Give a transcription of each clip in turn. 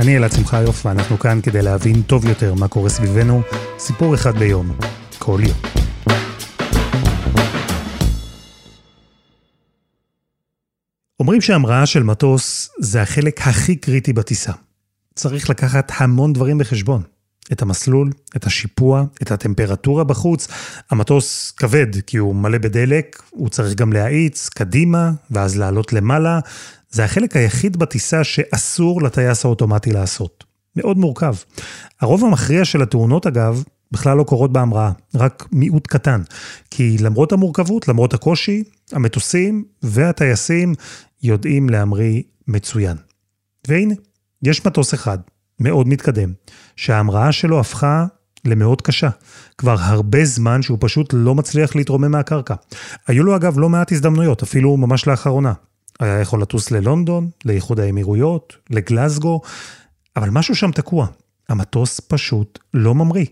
אני אלעד שמחיוף, ואנחנו כאן כדי להבין טוב יותר מה קורה סביבנו, סיפור אחד ביום, כל יום. אומרים שהמראה של מטוס זה החלק הכי קריטי בטיסה. צריך לקחת המון דברים בחשבון. את המסלול, את השיפוע, את הטמפרטורה בחוץ. המטוס כבד כי הוא מלא בדלק, הוא צריך גם להאיץ קדימה ואז לעלות למעלה. זה החלק היחיד בטיסה שאסור לטייס האוטומטי לעשות. מאוד מורכב. הרוב המכריע של התאונות אגב, בכלל לא קורות בהמראה, רק מיעוט קטן. כי למרות המורכבות, למרות הקושי, המטוסים והטייסים יודעים להמריא מצוין. והנה, יש מטוס אחד, מאוד מתקדם, שההמראה שלו הפכה למאוד קשה. כבר הרבה זמן שהוא פשוט לא מצליח להתרומם מהקרקע. היו לו אגב לא מעט הזדמנויות, אפילו ממש לאחרונה. היה יכול לטוס ללונדון, לאיחוד האמירויות, לגלזגו, אבל משהו שם תקוע. המטוס פשוט לא ממריא.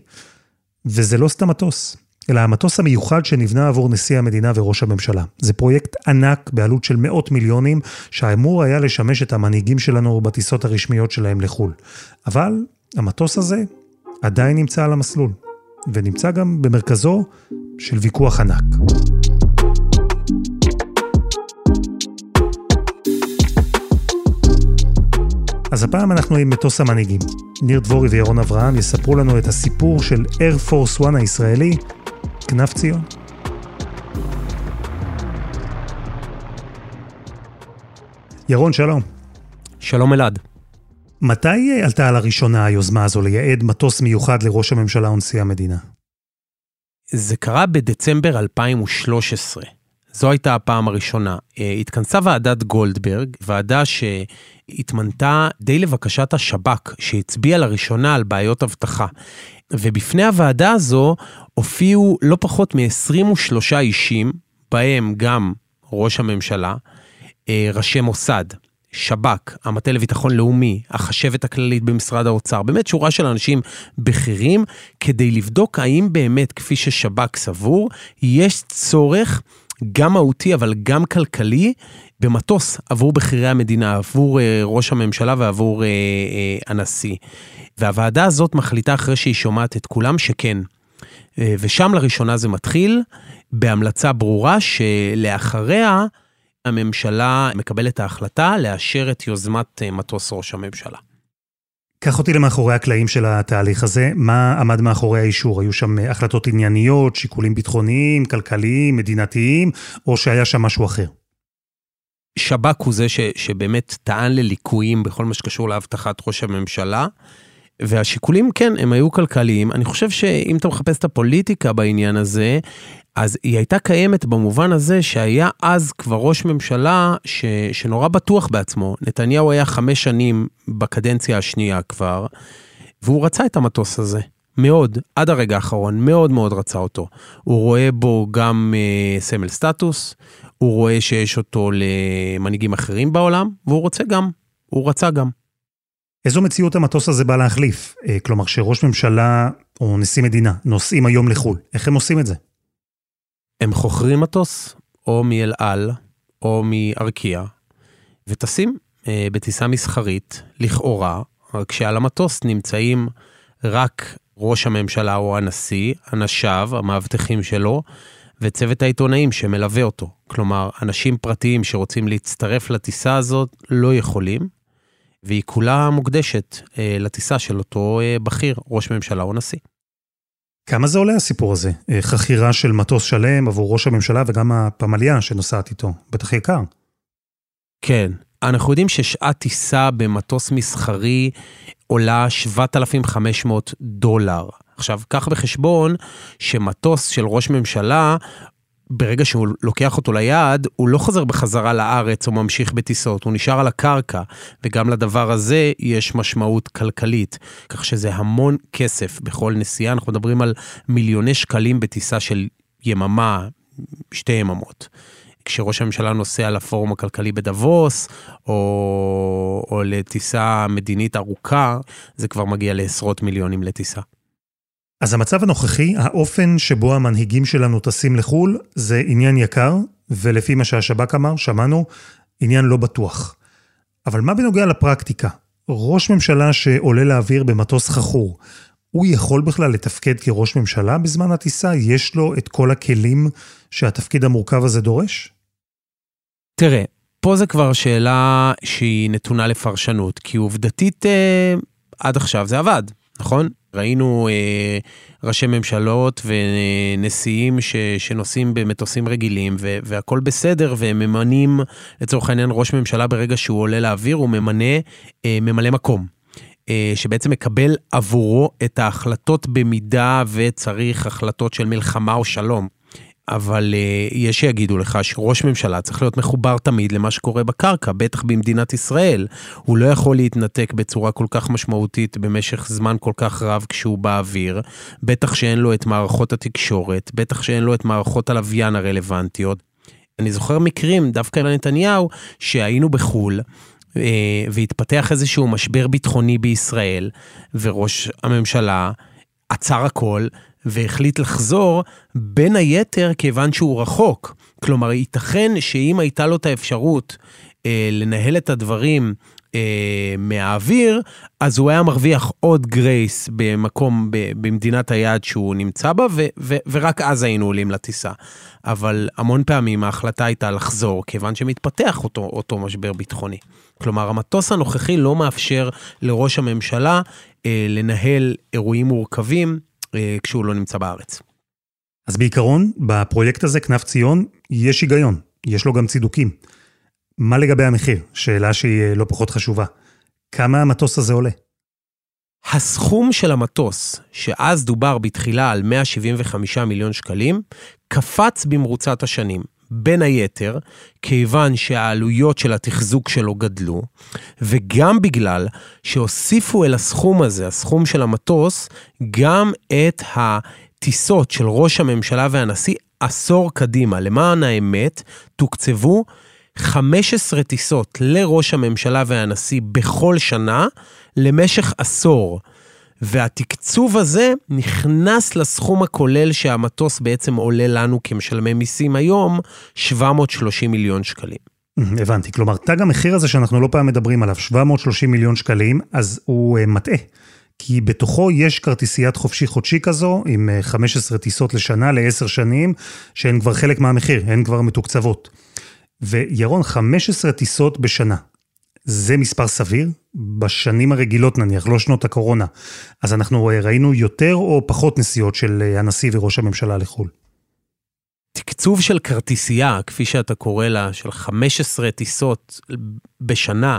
וזה לא סתם מטוס, אלא המטוס המיוחד שנבנה עבור נשיא המדינה וראש הממשלה. זה פרויקט ענק בעלות של מאות מיליונים, שאמור היה לשמש את המנהיגים שלנו בטיסות הרשמיות שלהם לחו"ל. אבל המטוס הזה עדיין נמצא על המסלול, ונמצא גם במרכזו של ויכוח ענק. אז הפעם אנחנו עם מטוס המנהיגים. ניר דבורי וירון אברהם יספרו לנו את הסיפור של Air Force One הישראלי, כנף ציון. ירון, שלום. שלום אלעד. מתי עלתה לראשונה היוזמה הזו לייעד מטוס מיוחד לראש הממשלה ונשיא המדינה? זה קרה בדצמבר 2013. זו הייתה הפעם הראשונה. אה, התכנסה ועדת גולדברג, ועדה שהתמנתה די לבקשת השב"כ, שהצביעה לראשונה על בעיות אבטחה. ובפני הוועדה הזו הופיעו לא פחות מ-23 אישים, בהם גם ראש הממשלה, אה, ראשי מוסד, שב"כ, המטה לביטחון לאומי, החשבת הכללית במשרד האוצר, באמת שורה של אנשים בכירים, כדי לבדוק האם באמת, כפי ששב"כ סבור, יש צורך גם מהותי אבל גם כלכלי במטוס עבור בכירי המדינה, עבור אה, ראש הממשלה ועבור אה, אה, הנשיא. והוועדה הזאת מחליטה אחרי שהיא שומעת את כולם שכן. אה, ושם לראשונה זה מתחיל בהמלצה ברורה שלאחריה הממשלה מקבלת ההחלטה לאשר את יוזמת אה, מטוס ראש הממשלה. קח אותי למאחורי הקלעים של התהליך הזה, מה עמד מאחורי האישור? היו שם אה, החלטות ענייניות, שיקולים ביטחוניים, כלכליים, מדינתיים, או שהיה שם משהו אחר? שב"כ הוא זה ש, שבאמת טען לליקויים בכל מה שקשור לאבטחת ראש הממשלה. והשיקולים, כן, הם היו כלכליים. אני חושב שאם אתה מחפש את הפוליטיקה בעניין הזה, אז היא הייתה קיימת במובן הזה שהיה אז כבר ראש ממשלה ש, שנורא בטוח בעצמו. נתניהו היה חמש שנים בקדנציה השנייה כבר, והוא רצה את המטוס הזה. מאוד, עד הרגע האחרון, מאוד מאוד רצה אותו. הוא רואה בו גם uh, סמל סטטוס, הוא רואה שיש אותו למנהיגים אחרים בעולם, והוא רוצה גם, הוא רצה גם. איזו מציאות המטוס הזה בא להחליף? אה, כלומר, שראש ממשלה או נשיא מדינה נוסעים היום לחו"ל, איך הם עושים את זה? הם חוכרים מטוס, או מאל על, או מארקיע, וטסים אה, בטיסה מסחרית, לכאורה, רק שעל המטוס נמצאים רק ראש הממשלה או הנשיא, אנשיו, המאבטחים שלו, וצוות העיתונאים שמלווה אותו. כלומר, אנשים פרטיים שרוצים להצטרף לטיסה הזאת לא יכולים, והיא כולה מוקדשת אה, לטיסה של אותו אה, בכיר, ראש ממשלה או נשיא. כמה זה עולה הסיפור הזה? אה, חכירה של מטוס שלם עבור ראש הממשלה וגם הפמליה שנוסעת איתו. בטח יקר. כן, אנחנו יודעים ששעת טיסה במטוס מסחרי עולה 7,500 דולר. עכשיו, קח בחשבון שמטוס של ראש ממשלה ברגע שהוא לוקח אותו ליעד, הוא לא חוזר בחזרה לארץ או ממשיך בטיסות, הוא נשאר על הקרקע, וגם לדבר הזה יש משמעות כלכלית, כך שזה המון כסף בכל נסיעה, אנחנו מדברים על מיליוני שקלים בטיסה של יממה, שתי יממות. כשראש הממשלה נוסע לפורום הכלכלי בדבוס, או, או לטיסה מדינית ארוכה, זה כבר מגיע לעשרות מיליונים לטיסה. אז המצב הנוכחי, האופן שבו המנהיגים שלנו טסים לחו"ל, זה עניין יקר, ולפי מה שהשב"כ אמר, שמענו, עניין לא בטוח. אבל מה בנוגע לפרקטיקה? ראש ממשלה שעולה לאוויר במטוס חכור, הוא יכול בכלל לתפקד כראש ממשלה בזמן הטיסה? יש לו את כל הכלים שהתפקיד המורכב הזה דורש? תראה, פה זה כבר שאלה שהיא נתונה לפרשנות, כי עובדתית אה, עד עכשיו זה עבד, נכון? ראינו אה, ראשי ממשלות ונשיאים ש, שנוסעים במטוסים רגילים ו, והכל בסדר והם ממנים לצורך העניין ראש ממשלה ברגע שהוא עולה לאוויר הוא ממנה אה, ממלא מקום. אה, שבעצם מקבל עבורו את ההחלטות במידה וצריך החלטות של מלחמה או שלום. אבל uh, יש שיגידו לך שראש ממשלה צריך להיות מחובר תמיד למה שקורה בקרקע, בטח במדינת ישראל. הוא לא יכול להתנתק בצורה כל כך משמעותית במשך זמן כל כך רב כשהוא באוויר, בטח שאין לו את מערכות התקשורת, בטח שאין לו את מערכות הלוויין הרלוונטיות. אני זוכר מקרים, דווקא לנתניהו, שהיינו בחו"ל, אה, והתפתח איזשהו משבר ביטחוני בישראל, וראש הממשלה עצר הכל, והחליט לחזור, בין היתר כיוון שהוא רחוק. כלומר, ייתכן שאם הייתה לו את האפשרות אה, לנהל את הדברים אה, מהאוויר, אז הוא היה מרוויח עוד גרייס במקום, ב, במדינת היעד שהוא נמצא בה, ו, ו, ורק אז היינו עולים לטיסה. אבל המון פעמים ההחלטה הייתה לחזור, כיוון שמתפתח אותו, אותו משבר ביטחוני. כלומר, המטוס הנוכחי לא מאפשר לראש הממשלה אה, לנהל אירועים מורכבים כשהוא לא נמצא בארץ. אז בעיקרון, בפרויקט הזה, כנף ציון, יש היגיון, יש לו גם צידוקים. מה לגבי המחיר? שאלה שהיא אה, לא פחות חשובה. כמה המטוס הזה עולה? הסכום של המטוס, שאז דובר בתחילה על 175 מיליון שקלים, קפץ במרוצת השנים. בין היתר, כיוון שהעלויות של התחזוק שלו גדלו, וגם בגלל שהוסיפו אל הסכום הזה, הסכום של המטוס, גם את הטיסות של ראש הממשלה והנשיא עשור קדימה. למען האמת, תוקצבו 15 טיסות לראש הממשלה והנשיא בכל שנה למשך עשור. והתקצוב הזה נכנס לסכום הכולל שהמטוס בעצם עולה לנו כמשלמי מיסים היום, 730 מיליון שקלים. הבנתי, כלומר, תג המחיר הזה שאנחנו לא פעם מדברים עליו, 730 מיליון שקלים, אז הוא uh, מטעה. כי בתוכו יש כרטיסיית חופשי חודשי כזו, עם 15 אה, טיסות לשנה לעשר שנים, שהן כבר חלק מהמחיר, הן כבר מתוקצבות. וירון, 15 טיסות בשנה. זה מספר סביר? בשנים הרגילות נניח, לא שנות הקורונה. אז אנחנו אה, ראינו יותר או פחות נסיעות של אה, הנשיא וראש הממשלה לחו"ל? תקצוב של כרטיסייה, כפי שאתה קורא לה, של 15 טיסות בשנה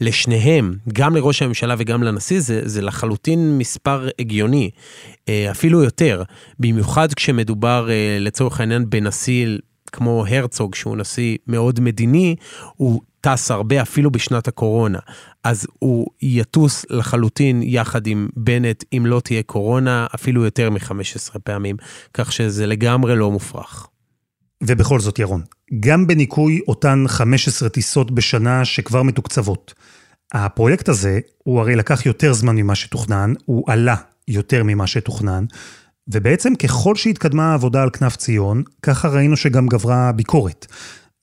לשניהם, גם לראש הממשלה וגם לנשיא, זה, זה לחלוטין מספר הגיוני, אה, אפילו יותר. במיוחד כשמדובר לצורך העניין בנשיא כמו הרצוג, שהוא נשיא מאוד מדיני, הוא טס הרבה אפילו בשנת הקורונה. אז הוא יטוס לחלוטין יחד עם בנט, אם לא תהיה קורונה, אפילו יותר מ-15 פעמים, כך שזה לגמרי לא מופרך. ובכל זאת, ירון, גם בניכוי אותן 15 טיסות בשנה שכבר מתוקצבות, הפרויקט הזה, הוא הרי לקח יותר זמן ממה שתוכנן, הוא עלה יותר ממה שתוכנן, ובעצם ככל שהתקדמה העבודה על כנף ציון, ככה ראינו שגם גברה הביקורת.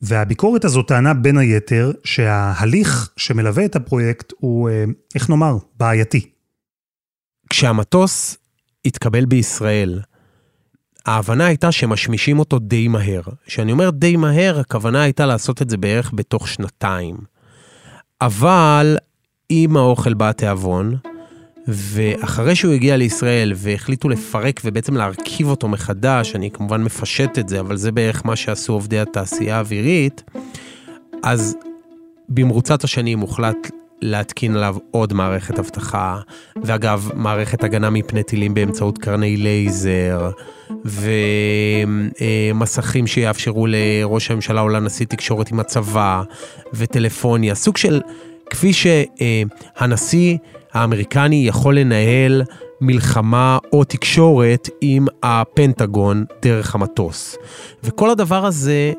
והביקורת הזו טענה בין היתר שההליך שמלווה את הפרויקט הוא, אה, איך נאמר, בעייתי. כשהמטוס התקבל בישראל, ההבנה הייתה שמשמישים אותו די מהר. כשאני אומר די מהר, הכוונה הייתה לעשות את זה בערך בתוך שנתיים. אבל עם האוכל בא התיאבון, ואחרי שהוא הגיע לישראל והחליטו לפרק ובעצם להרכיב אותו מחדש, אני כמובן מפשט את זה, אבל זה בערך מה שעשו עובדי התעשייה האווירית, אז במרוצת השנים הוחלט להתקין עליו עוד מערכת אבטחה, ואגב, מערכת הגנה מפני טילים באמצעות קרני לייזר, ומסכים שיאפשרו לראש הממשלה או לנשיא תקשורת עם הצבא, וטלפוניה, סוג של, כפי שהנשיא האמריקני יכול לנהל מלחמה או תקשורת עם הפנטגון דרך המטוס. וכל הדבר הזה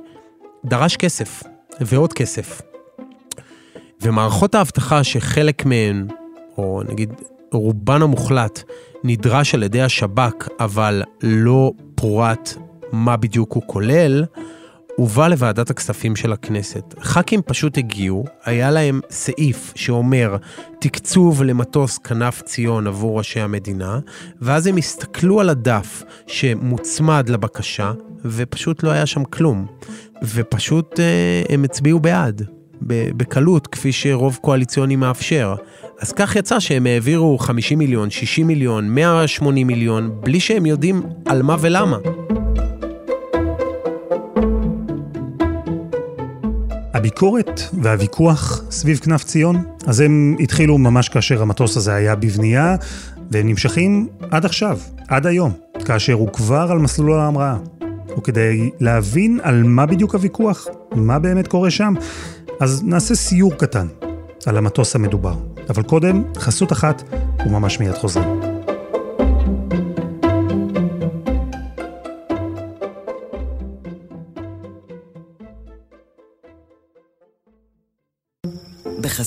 דרש כסף, ועוד כסף. ומערכות האבטחה שחלק מהן, או נגיד רובן המוחלט, נדרש על ידי השב"כ, אבל לא פורט מה בדיוק הוא כולל, הובא לוועדת הכספים של הכנסת. ח"כים פשוט הגיעו, היה להם סעיף שאומר תקצוב למטוס כנף ציון עבור ראשי המדינה, ואז הם הסתכלו על הדף שמוצמד לבקשה, ופשוט לא היה שם כלום. ופשוט אה, הם הצביעו בעד, בקלות, כפי שרוב קואליציוני מאפשר. אז כך יצא שהם העבירו 50 מיליון, 60 מיליון, 180 מיליון, בלי שהם יודעים על מה ולמה. הביקורת והוויכוח סביב כנף ציון, אז הם התחילו ממש כאשר המטוס הזה היה בבנייה, והם נמשכים עד עכשיו, עד היום, כאשר הוא כבר על מסלול ההמראה. וכדי להבין על מה בדיוק הוויכוח, מה באמת קורה שם, אז נעשה סיור קטן על המטוס המדובר. אבל קודם, חסות אחת, וממש מיד חוזרים.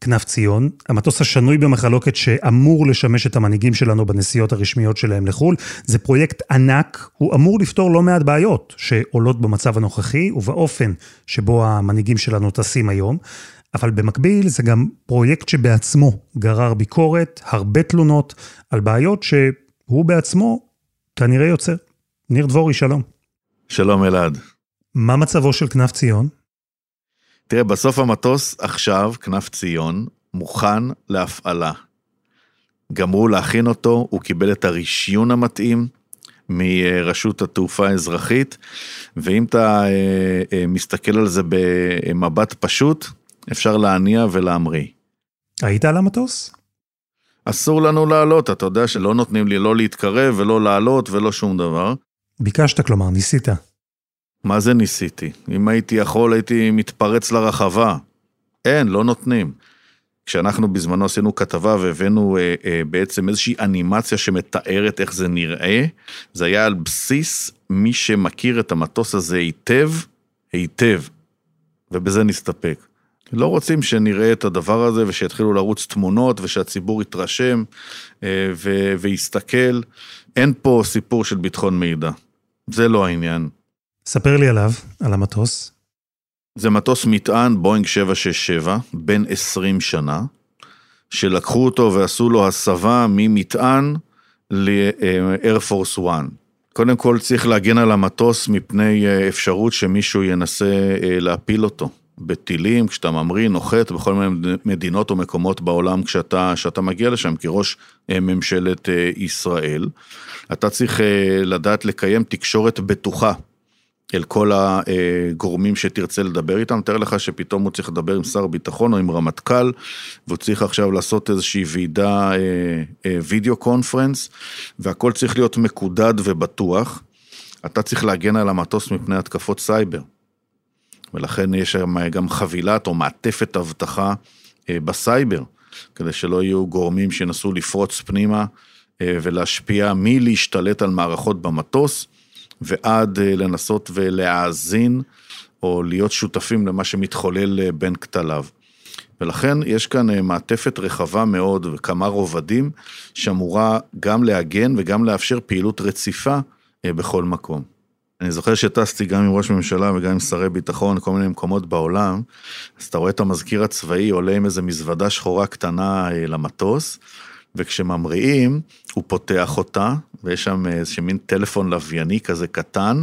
כנף ציון, המטוס השנוי במחלוקת שאמור לשמש את המנהיגים שלנו בנסיעות הרשמיות שלהם לחו"ל. זה פרויקט ענק, הוא אמור לפתור לא מעט בעיות שעולות במצב הנוכחי ובאופן שבו המנהיגים שלנו טסים היום. אבל במקביל זה גם פרויקט שבעצמו גרר ביקורת, הרבה תלונות על בעיות שהוא בעצמו כנראה יוצר. ניר דבורי, שלום. שלום אלעד. מה מצבו של כנף ציון? תראה, בסוף המטוס עכשיו, כנף ציון, מוכן להפעלה. גמרו להכין אותו, הוא קיבל את הרישיון המתאים מרשות התעופה האזרחית, ואם אתה אה, אה, מסתכל על זה במבט פשוט, אפשר להניע ולהמריא. היית על המטוס? אסור לנו לעלות, אתה יודע שלא נותנים לי לא להתקרב ולא לעלות ולא שום דבר. ביקשת, כלומר, ניסית. מה זה ניסיתי? אם הייתי יכול, הייתי מתפרץ לרחבה. אין, לא נותנים. כשאנחנו בזמנו עשינו כתבה והבאנו אה, אה, בעצם איזושהי אנימציה שמתארת איך זה נראה, זה היה על בסיס מי שמכיר את המטוס הזה היטב, היטב, ובזה נסתפק. לא רוצים שנראה את הדבר הזה ושיתחילו לרוץ תמונות ושהציבור יתרשם אה, ו- ויסתכל. אין פה סיפור של ביטחון מידע. זה לא העניין. ספר לי עליו, על המטוס. זה מטוס מטען בואינג 767, בן 20 שנה, שלקחו אותו ועשו לו הסבה ממטען ל-Air Force One. קודם כל צריך להגן על המטוס מפני אה, אפשרות שמישהו ינסה אה, להפיל אותו. בטילים, כשאתה ממריא, נוחת בכל מיני מדינות או מקומות בעולם כשאתה, כשאתה מגיע לשם כראש אה, ממשלת ישראל. אתה צריך לדעת לקיים תקשורת בטוחה אל כל הגורמים שתרצה לדבר איתם, תאר לך שפתאום הוא צריך לדבר עם שר ביטחון או עם רמטכ"ל, והוא צריך עכשיו לעשות איזושהי ועידה, video conference, והכל צריך להיות מקודד ובטוח. אתה צריך להגן על המטוס מפני התקפות סייבר. ולכן יש שם גם חבילת או מעטפת אבטחה אה, בסייבר, כדי שלא יהיו גורמים שינסו לפרוץ פנימה אה, ולהשפיע או להשתלט על מערכות במטוס. ועד אה, לנסות ולהאזין או להיות שותפים למה שמתחולל אה, בין כתליו. ולכן יש כאן אה, מעטפת רחבה מאוד וכמה רובדים שאמורה גם להגן וגם לאפשר פעילות רציפה בכל מקום. אני זוכר שטסתי גם עם ראש ממשלה וגם עם שרי ביטחון, כל מיני מקומות בעולם, אז אתה רואה את המזכיר הצבאי עולה עם איזה מזוודה שחורה קטנה למטוס, וכשממריאים, הוא פותח אותה, ויש שם איזה מין טלפון לווייני כזה קטן,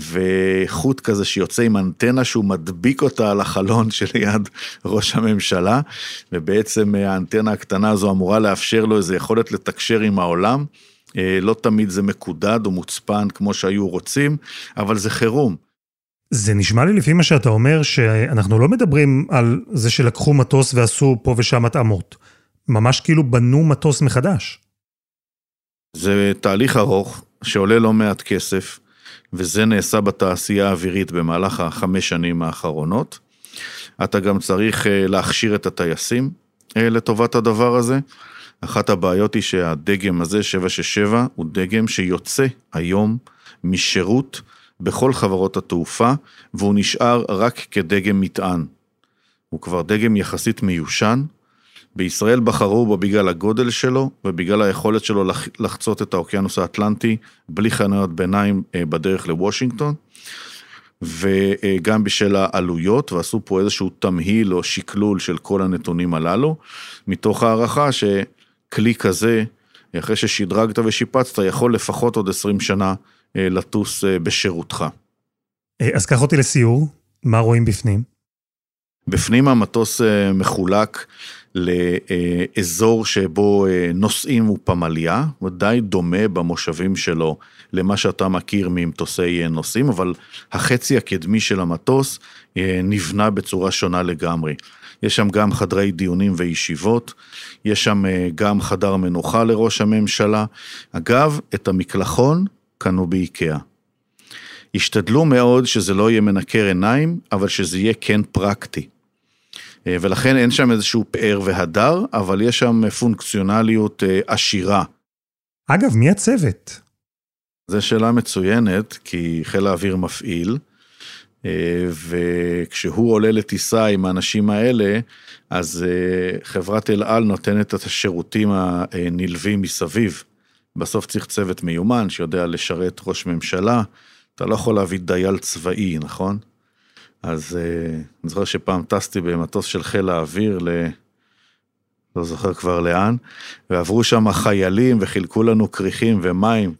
וחוט כזה שיוצא עם אנטנה שהוא מדביק אותה על החלון שליד ראש הממשלה, ובעצם האנטנה הקטנה הזו אמורה לאפשר לו איזו יכולת לתקשר עם העולם. אה, לא תמיד זה מקודד או מוצפן כמו שהיו רוצים, אבל זה חירום. זה נשמע לי לפי מה שאתה אומר, שאנחנו לא מדברים על זה שלקחו מטוס ועשו פה ושם התאמות. ממש כאילו בנו מטוס מחדש. זה תהליך ארוך שעולה לא מעט כסף, וזה נעשה בתעשייה האווירית במהלך החמש שנים האחרונות. אתה גם צריך אה, להכשיר את הטייסים אה, לטובת הדבר הזה. אחת הבעיות היא שהדגם הזה, 767, הוא דגם שיוצא היום משירות בכל חברות התעופה, והוא נשאר רק כדגם מטען. הוא כבר דגם יחסית מיושן. בישראל בחרו בו בגלל הגודל שלו ובגלל היכולת שלו לחצות את האוקיינוס האטלנטי בלי חניות ביניים אה, בדרך לוושינגטון. וגם בשל העלויות, ועשו פה איזשהו תמהיל או שקלול של כל הנתונים הללו, מתוך הערכה שכלי כזה, אחרי ששדרגת ושיפצת, יכול לפחות עוד 20 שנה אה, לטוס אה, בשירותך. אז קח אותי לסיור, מה רואים בפנים? בפנים המטוס מחולק לאזור שבו נוסעים ופמליה, הוא די דומה במושבים שלו למה שאתה מכיר ממטוסי נוסעים, אבל החצי הקדמי של המטוס נבנה בצורה שונה לגמרי. יש שם גם חדרי דיונים וישיבות, יש שם גם חדר מנוחה לראש הממשלה. אגב, את המקלחון קנו באיקאה. השתדלו מאוד שזה לא יהיה מנקר עיניים, אבל שזה יהיה כן פרקטי. אה, ולכן אין שם איזשהו פאר והדר, אבל יש שם פונקציונליות אה, עשירה. אגב, מי הצוות? זו שאלה מצוינת, כי חיל האוויר מפעיל, אה, וכשהוא עולה לטיסה עם האנשים האלה, אז חברת אל על נותנת את השירותים הנלווים מסביב. בסוף צריך צוות מיומן שיודע לשרת ראש ממשלה. אתה לא יכול להביא דייל צבאי, נכון? אז uh, אני זוכר שפעם טסתי במטוס של חיל האוויר ל... לא זוכר כבר לאן, ועברו שם חיילים וחילקו לנו כריכים ומים.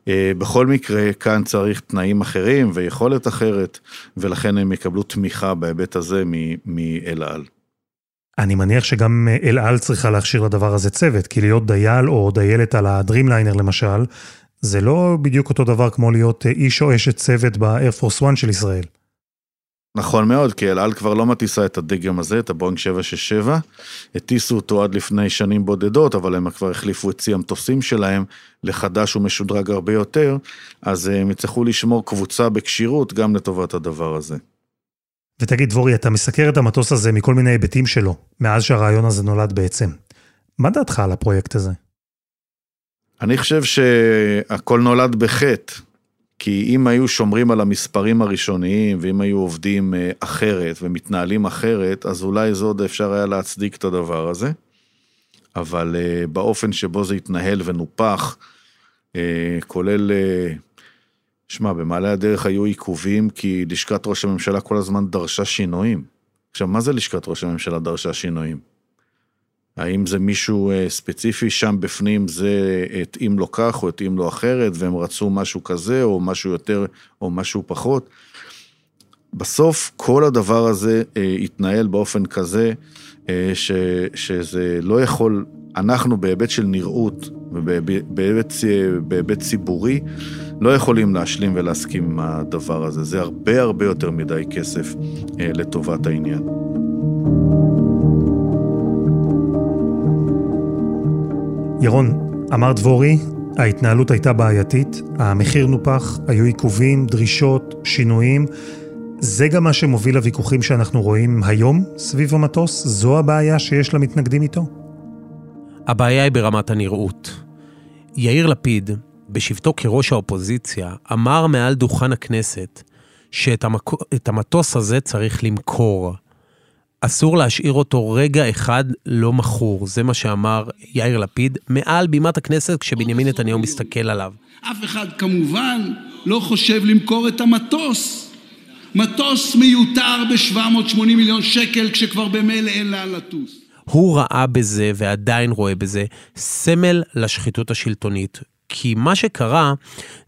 Uh, בכל מקרה, כאן צריך תנאים אחרים ויכולת אחרת, ולכן הם יקבלו תמיכה בהיבט הזה מאל על. אני מניח שגם אה, אל על צריכה להכשיר לדבר הזה צוות, כי להיות דייל או דיילת על הדרימליינר למשל, זה לא בדיוק אותו דבר כמו להיות אה, איש או אשת צוות Force One של ישראל. נכון מאוד, כי אל על כבר לא מטיסה את הדגם הזה, את הבואינג 767. הטיסו אותו עד לפני שנים בודדות, אבל הם כבר החליפו את צי המטוסים שלהם לחדש ומשודרג הרבה יותר, אז אה, הם יצטרכו לשמור קבוצה בכשירות גם לטובת הדבר הזה. ותגיד, דבורי, אתה מסקר את המטוס הזה מכל מיני היבטים שלו, מאז שהרעיון הזה נולד בעצם. מה דעתך על הפרויקט הזה? אני חושב שהכל נולד בחטא, כי אם היו שומרים על המספרים הראשוניים, ואם היו עובדים אה, אחרת ומתנהלים אחרת, אז אולי זה עוד אפשר היה להצדיק את הדבר הזה. אבל אה, באופן שבו זה התנהל ונופח, אה, כולל שמע, במעלה הדרך היו עיכובים כי לשכת ראש הממשלה כל הזמן דרשה שינויים. עכשיו, מה זה לשכת ראש הממשלה דרשה שינויים? האם זה מישהו אה, ספציפי שם בפנים, זה התאים לו כך או התאים לו אחרת, והם רצו משהו כזה או משהו יותר או משהו פחות? בסוף כל הדבר הזה אה, התנהל באופן כזה, אה, ש, שזה לא יכול, אנחנו בהיבט של נראות ובהיבט ציבורי, לא יכולים להשלים ולהסכים עם הדבר הזה. זה הרבה הרבה יותר מדי כסף לטובת העניין. ירון, אמר דבורי, ההתנהלות הייתה בעייתית, המחיר נופח, היו עיכובים, דרישות, שינויים. זה גם מה שמוביל לוויכוחים שאנחנו רואים היום סביב המטוס? זו הבעיה שיש למתנגדים איתו? הבעיה היא ברמת הנראות. יאיר לפיד, בשבתו כראש האופוזיציה, אמר מעל דוכן הכנסת שאת המק... המטוס הזה צריך למכור. אסור להשאיר אותו רגע אחד לא מכור, זה מה שאמר יאיר לפיד מעל בימת הכנסת כשבנימין נתניהו מסתכל עליו. אף אחד כמובן לא חושב למכור את המטוס. מטוס מיותר ב-780 מיליון שקל כשכבר במילא אין לאן לטוס. הוא ראה בזה ועדיין רואה בזה סמל לשחיתות השלטונית. כי מה שקרה,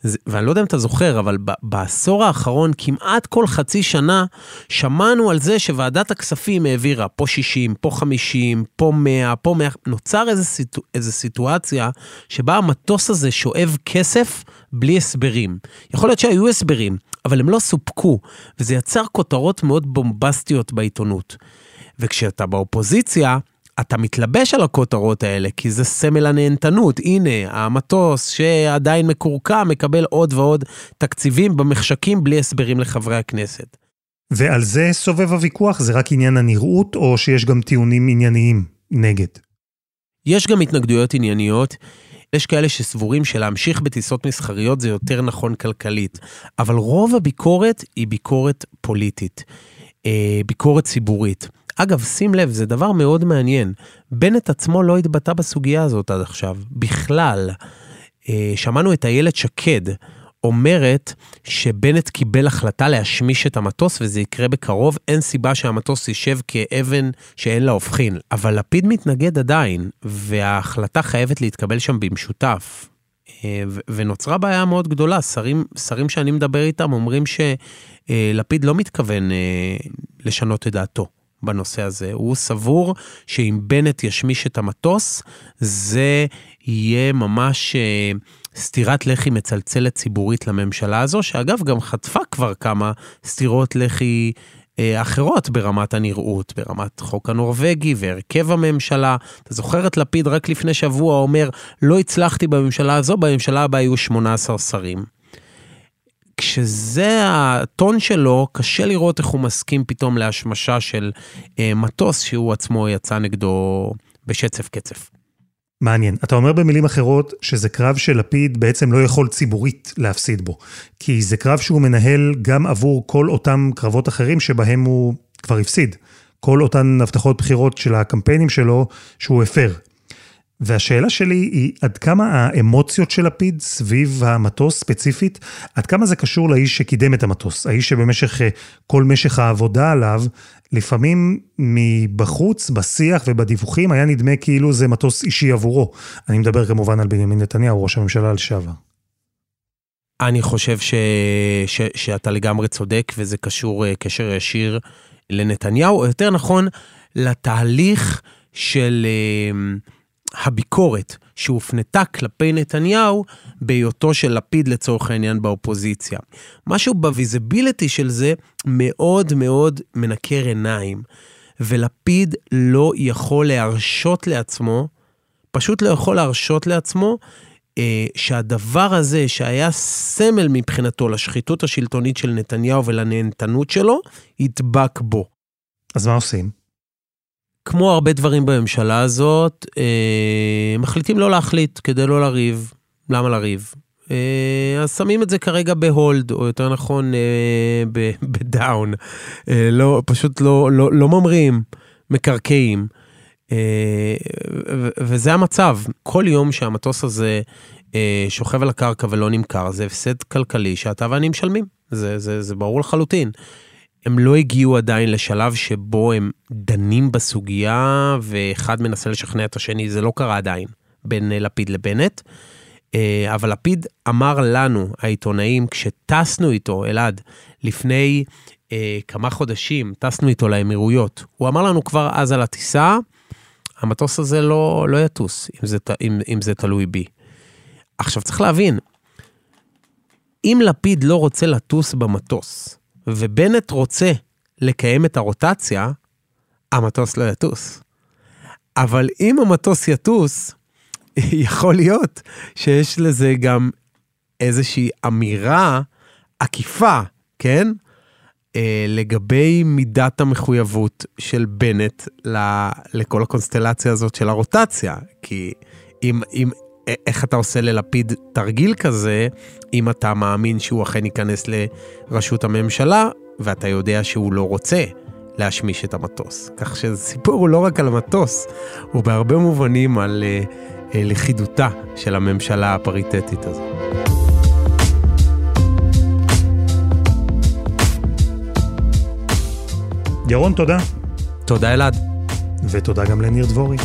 ואני לא יודע אם אתה זוכר, אבל בעשור האחרון, כמעט כל חצי שנה, שמענו על זה שוועדת הכספים העבירה פה 60, פה 50, פה 100, פה 100, נוצר איזו סיטו, איזו סיטואציה שבה המטוס הזה שואב כסף בלי הסברים. יכול להיות שהיו הסברים, אבל הם לא סופקו, וזה יצר כותרות מאוד בומבסטיות בעיתונות. וכשאתה באופוזיציה, אתה מתלבש על הכותרות האלה, כי זה סמל הנהנתנות. הנה, המטוס שעדיין מקורקע מקבל עוד ועוד תקציבים במחשכים בלי הסברים לחברי הכנסת. ועל זה סובב הוויכוח? זה רק עניין הנראות, או שיש גם טיעונים ענייניים נגד? יש גם התנגדויות ענייניות. יש כאלה שסבורים שלהמשיך בטיסות מסחריות זה יותר נכון כלכלית, אבל רוב הביקורת היא ביקורת פוליטית, אה, ביקורת ציבורית. אגב, שים לב, זה דבר מאוד מעניין. בנט עצמו לא התבטא בסוגיה הזאת עד עכשיו, בכלל. אה, שמענו את איילת שקד אומרת שבנט קיבל החלטה להשמיש את המטוס וזה יקרה בקרוב, אין סיבה שהמטוס יישב כאבן שאין לה הופכין. אבל לפיד מתנגד עדיין, וההחלטה חייבת להתקבל שם במשותף. אה, ונוצרה בעיה מאוד גדולה, שרים, שרים שאני מדבר איתם אומרים שלפיד לא מתכוון אה, לשנות את דעתו. בנושא הזה. הוא סבור שאם בנט ישמיש את המטוס, זה יהיה ממש אה, סטירת לחי מצלצלת ציבורית לממשלה הזו, שאגב גם חטפה כבר כמה סטירות לחי אה, אחרות ברמת הנראות, ברמת חוק הנורבגי והרכב הממשלה. אתה זוכר את לפיד רק לפני שבוע אומר, לא הצלחתי בממשלה הזו, בממשלה הבאה היו 18 שרים. כשזה הטון שלו, קשה לראות איך הוא מסכים פתאום להשמשה של אה, מטוס שהוא עצמו יצא נגדו בשצף קצף. מעניין. אתה אומר במילים אחרות שזה קרב שלפיד בעצם לא יכול ציבורית להפסיד בו. כי זה קרב שהוא מנהל גם עבור כל אותם קרבות אחרים שבהם הוא כבר הפסיד. כל אותן הבטחות בחירות של הקמפיינים שלו שהוא הפר. והשאלה שלי היא עד כמה האמוציות של לפיד סביב המטוס ספציפית, עד כמה זה קשור לאיש שקידם את המטוס, האיש שבמשך אה, כל משך העבודה עליו, לפעמים מבחוץ, בשיח ובדיווחים, היה נדמה כאילו זה מטוס אישי עבורו. אני מדבר כמובן על בנימין נתניהו, ראש הממשלה לשעבר. אני חושב ש... ש... שאתה לגמרי צודק, וזה קשור אה, קשר ישיר לנתניהו, או יותר נכון, לתהליך של... הביקורת שהופנתה כלפי נתניהו בהיותו של לפיד לצורך העניין באופוזיציה. משהו ב visibility של זה מאוד מאוד מנקר עיניים, ולפיד לא יכול להרשות לעצמו, פשוט לא יכול להרשות לעצמו, אה, שהדבר הזה שהיה סמל מבחינתו לשחיתות השלטונית של נתניהו ולנהנתנות שלו, ידבק בו. אז מה עושים? כמו הרבה דברים בממשלה הזאת, אה, מחליטים לא להחליט כדי לא לריב. למה לריב? אה, אז שמים את זה כרגע ב hold, או יותר נכון אה, ב down. אה, לא, פשוט לא, לא, לא ממריאים, מקרקעים. אה, וזה המצב. כל יום שהמטוס הזה אה, שוכב על הקרקע ולא נמכר, זה הפסד כלכלי שאתה ואני משלמים. זה, זה, זה ברור לחלוטין. הם לא הגיעו עדיין לשלב שבו הם דנים בסוגיה ואחד מנסה לשכנע את השני, זה לא קרה עדיין בין לפיד לבנט. אה, אבל לפיד אמר לנו, העיתונאים, כשטסנו איתו, אלעד, לפני אה, כמה חודשים, טסנו איתו לאמירויות, הוא אמר לנו כבר אז על הטיסה, המטוס הזה לא, לא יטוס, אם זה, אם, אם זה תלוי בי. עכשיו צריך להבין, אם לפיד לא רוצה לטוס במטוס, ובנט רוצה לקיים את הרוטציה, המטוס לא יטוס. אבל אם המטוס יטוס, יכול להיות שיש לזה גם איזושהי אמירה עקיפה, כן? אה, לגבי מידת המחויבות של בנט לכל הקונסטלציה הזאת של הרוטציה. כי אם, אם, איך אתה עושה ללפיד תרגיל כזה, אם אתה מאמין שהוא אכן ייכנס לראשות הממשלה, ואתה יודע שהוא לא רוצה להשמיש את המטוס. כך שהסיפור הוא לא רק על המטוס, הוא בהרבה מובנים על uh, uh, לכידותה של הממשלה הפריטטית הזו. ירון, תודה. תודה, אלעד. ותודה גם לניר דבורי.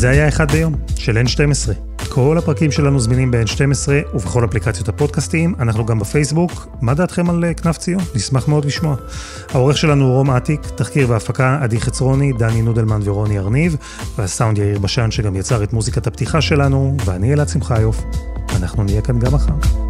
וזה היה אחד ביום, של N12. כל הפרקים שלנו זמינים ב-N12 ובכל אפליקציות הפודקאסטיים, אנחנו גם בפייסבוק. מה דעתכם על אה, כנף ציון? נשמח מאוד לשמוע. העורך שלנו הוא רום אטיק, תחקיר והפקה עדי חצרוני, דני נודלמן ורוני ארניב, והסאונד יאיר בשן שגם יצר את מוזיקת הפתיחה שלנו, ואני אלעד שמחיוף. אנחנו נהיה כאן גם מחר.